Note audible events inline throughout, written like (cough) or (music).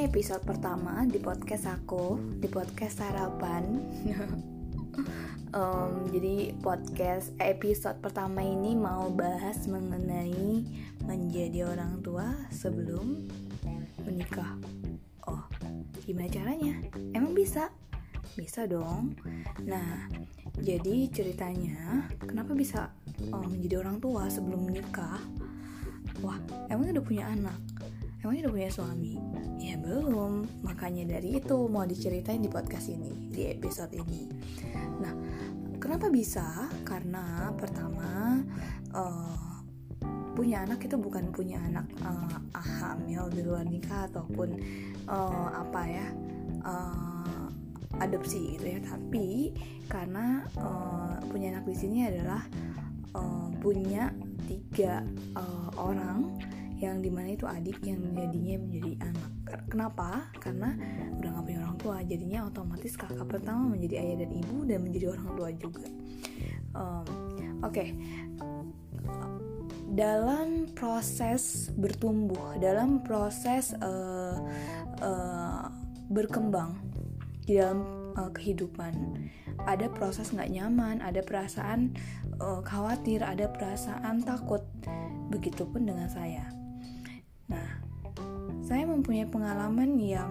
Episode pertama di podcast aku, di podcast Sarapan. (laughs) um, jadi podcast episode pertama ini mau bahas mengenai menjadi orang tua sebelum menikah. Oh, gimana caranya? Emang bisa? Bisa dong. Nah, jadi ceritanya kenapa bisa um, menjadi orang tua sebelum menikah? Wah, emangnya udah punya anak? Emangnya udah punya suami? Ya belum, makanya dari itu mau diceritain di podcast ini, di episode ini. Nah, kenapa bisa? Karena pertama, uh, punya anak itu bukan punya anak uh, hamil di luar nikah ataupun uh, apa ya, uh, adopsi gitu ya. Tapi karena uh, punya anak di sini adalah uh, punya tiga uh, orang yang di mana itu adik yang jadinya menjadi anak. Kenapa? Karena udah gak punya orang tua. Jadinya otomatis kakak pertama menjadi ayah dan ibu dan menjadi orang tua juga. Um, oke. Okay. dalam proses bertumbuh dalam proses uh, uh, berkembang di dalam uh, kehidupan ada proses nggak nyaman ada perasaan uh, khawatir ada perasaan takut. Begitupun dengan saya saya mempunyai pengalaman yang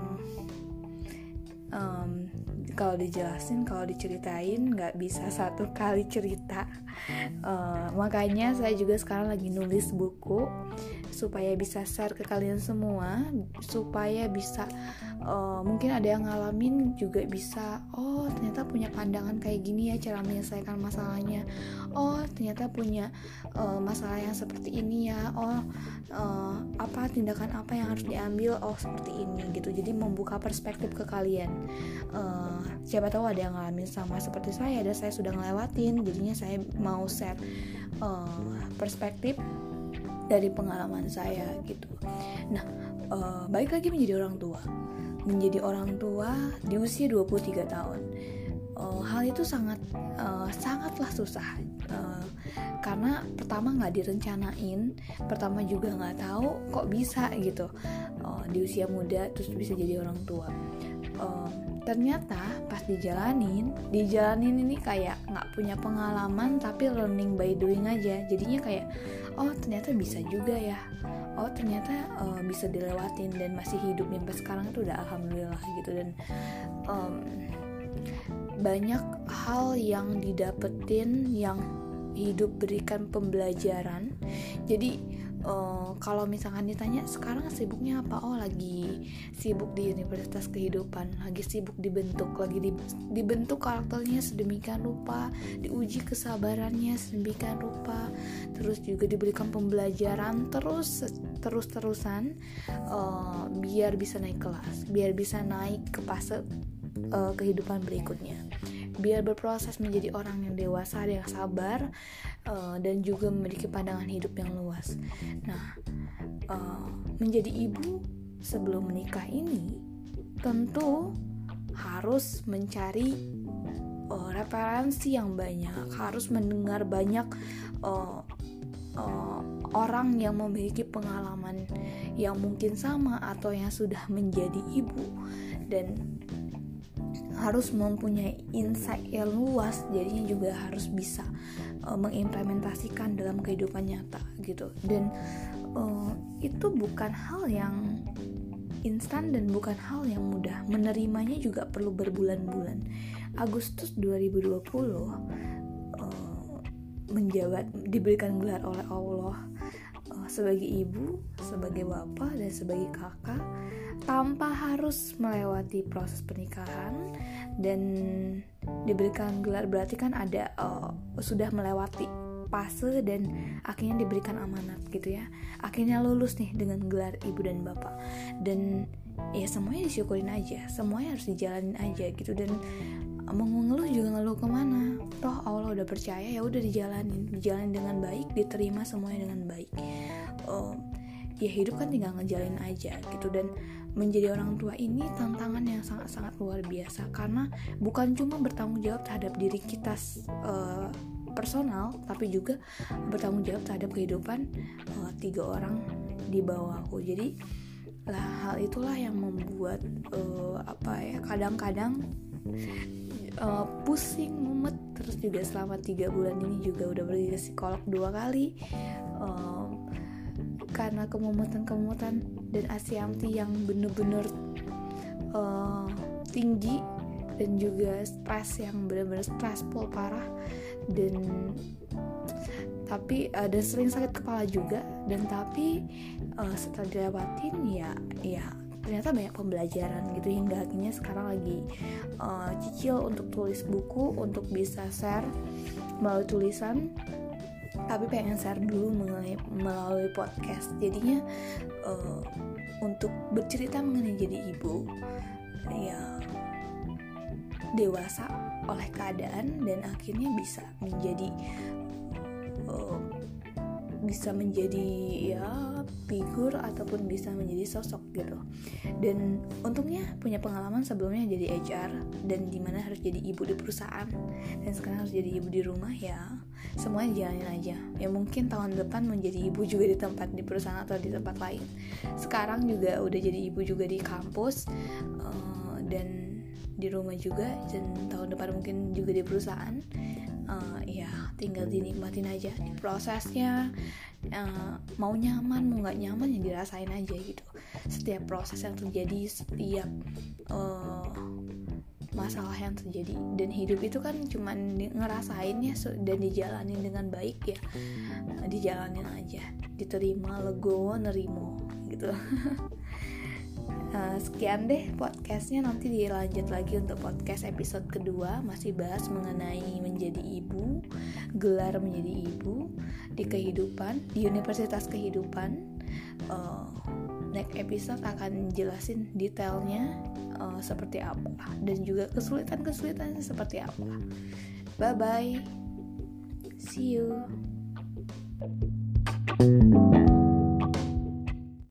um, kalau dijelasin, kalau diceritain nggak bisa satu kali cerita. Uh, makanya saya juga sekarang lagi nulis buku supaya bisa share ke kalian semua, supaya bisa uh, mungkin ada yang ngalamin juga bisa oh ternyata punya pandangan kayak gini ya cara menyelesaikan masalahnya. Oh ternyata punya uh, masalah yang seperti ini ya. Oh uh, apa tindakan apa yang harus diambil? Oh seperti ini gitu. Jadi membuka perspektif ke kalian. Uh, siapa tahu ada yang ngalamin sama seperti saya dan saya sudah ngelewatin jadinya saya mau share uh, perspektif dari pengalaman saya gitu nah uh, baik lagi menjadi orang tua menjadi orang tua di usia 23 tahun. Uh, hal itu sangat uh, sangatlah susah uh, karena pertama nggak direncanain, pertama juga nggak tahu kok bisa gitu uh, di usia muda terus bisa jadi orang tua. Uh, ternyata pas dijalanin, dijalanin ini kayak nggak punya pengalaman tapi learning by doing aja, jadinya kayak oh ternyata bisa juga ya. Oh ternyata uh, bisa dilewatin dan masih hidup sampai sekarang itu udah alhamdulillah gitu. Dan um, banyak hal yang didapetin yang hidup berikan pembelajaran. Jadi uh, kalau misalkan ditanya sekarang sibuknya apa? Oh lagi sibuk di universitas kehidupan lagi sibuk dibentuk lagi di, dibentuk karakternya sedemikian rupa diuji kesabarannya sedemikian rupa terus juga diberikan pembelajaran terus terus terusan uh, biar bisa naik kelas biar bisa naik ke fase uh, kehidupan berikutnya biar berproses menjadi orang yang dewasa yang sabar uh, dan juga memiliki pandangan hidup yang luas. Nah, uh, menjadi ibu sebelum menikah ini tentu harus mencari uh, referensi yang banyak, harus mendengar banyak uh, uh, orang yang memiliki pengalaman yang mungkin sama atau yang sudah menjadi ibu dan harus mempunyai insight yang luas jadinya juga harus bisa uh, mengimplementasikan dalam kehidupan nyata gitu. Dan uh, itu bukan hal yang instan dan bukan hal yang mudah. Menerimanya juga perlu berbulan-bulan. Agustus 2020 uh, menjabat diberikan gelar oleh Allah sebagai ibu sebagai bapak dan sebagai kakak tanpa harus melewati proses pernikahan dan diberikan gelar. Berarti kan ada uh, sudah melewati fase dan akhirnya diberikan amanat gitu ya. Akhirnya lulus nih dengan gelar ibu dan bapak. Dan ya semuanya disyukurin aja semuanya harus dijalanin aja gitu. Dan mau ngeluh juga ngeluh ke mana? Toh Allah udah percaya ya udah dijalanin. Dijalanin dengan baik diterima semuanya dengan baik. Uh, ya hidup kan tinggal ngejalin aja gitu. Dan menjadi orang tua ini tantangan yang sangat-sangat luar biasa. Karena bukan cuma bertanggung jawab terhadap diri kita uh, personal tapi juga bertanggung jawab terhadap kehidupan uh, tiga orang di bawahku jadi lah hal itulah yang membuat uh, apa ya kadang-kadang uh, pusing mumet. Terus juga selama tiga bulan ini juga udah pergi ke psikolog dua kali. Uh, karena kemumutan-kemumutan dan asiamti yang bener-bener uh, tinggi dan juga stres yang benar-benar stressful parah dan tapi uh, sering sakit kepala juga dan tapi uh, setelah dilewatin ya ya ternyata banyak pembelajaran gitu hingga akhirnya sekarang lagi uh, cicil untuk tulis buku untuk bisa share melalui tulisan tapi pengen share dulu melalui, melalui podcast. Jadinya uh, untuk bercerita mengenai jadi ibu ya dewasa oleh keadaan dan akhirnya bisa menjadi uh, bisa menjadi ya figur ataupun bisa menjadi sosok gitu. Dan untungnya punya pengalaman sebelumnya jadi HR dan di mana harus jadi ibu di perusahaan. Dan sekarang harus jadi ibu di rumah ya semuanya jalanin aja. Ya mungkin tahun depan menjadi ibu juga di tempat di perusahaan atau di tempat lain. Sekarang juga udah jadi ibu juga di kampus uh, dan di rumah juga dan tahun depan mungkin juga di perusahaan. Uh, ya tinggal dinikmatin aja prosesnya. Uh, mau nyaman mau nggak nyaman ya dirasain aja gitu. Setiap proses yang terjadi setiap uh, masalah yang terjadi. Dan hidup itu kan cuman ngerasain ya dan dijalanin dengan baik ya. Dijalanin aja. Diterima legowo nerimo gitu (laughs) sekian deh podcastnya. Nanti dilanjut lagi untuk podcast episode kedua. Masih bahas mengenai menjadi ibu gelar menjadi ibu di kehidupan di Universitas Kehidupan. Uh, next episode akan jelasin detailnya uh, seperti apa. Dan juga kesulitan kesulitannya seperti apa. Bye bye see you thank you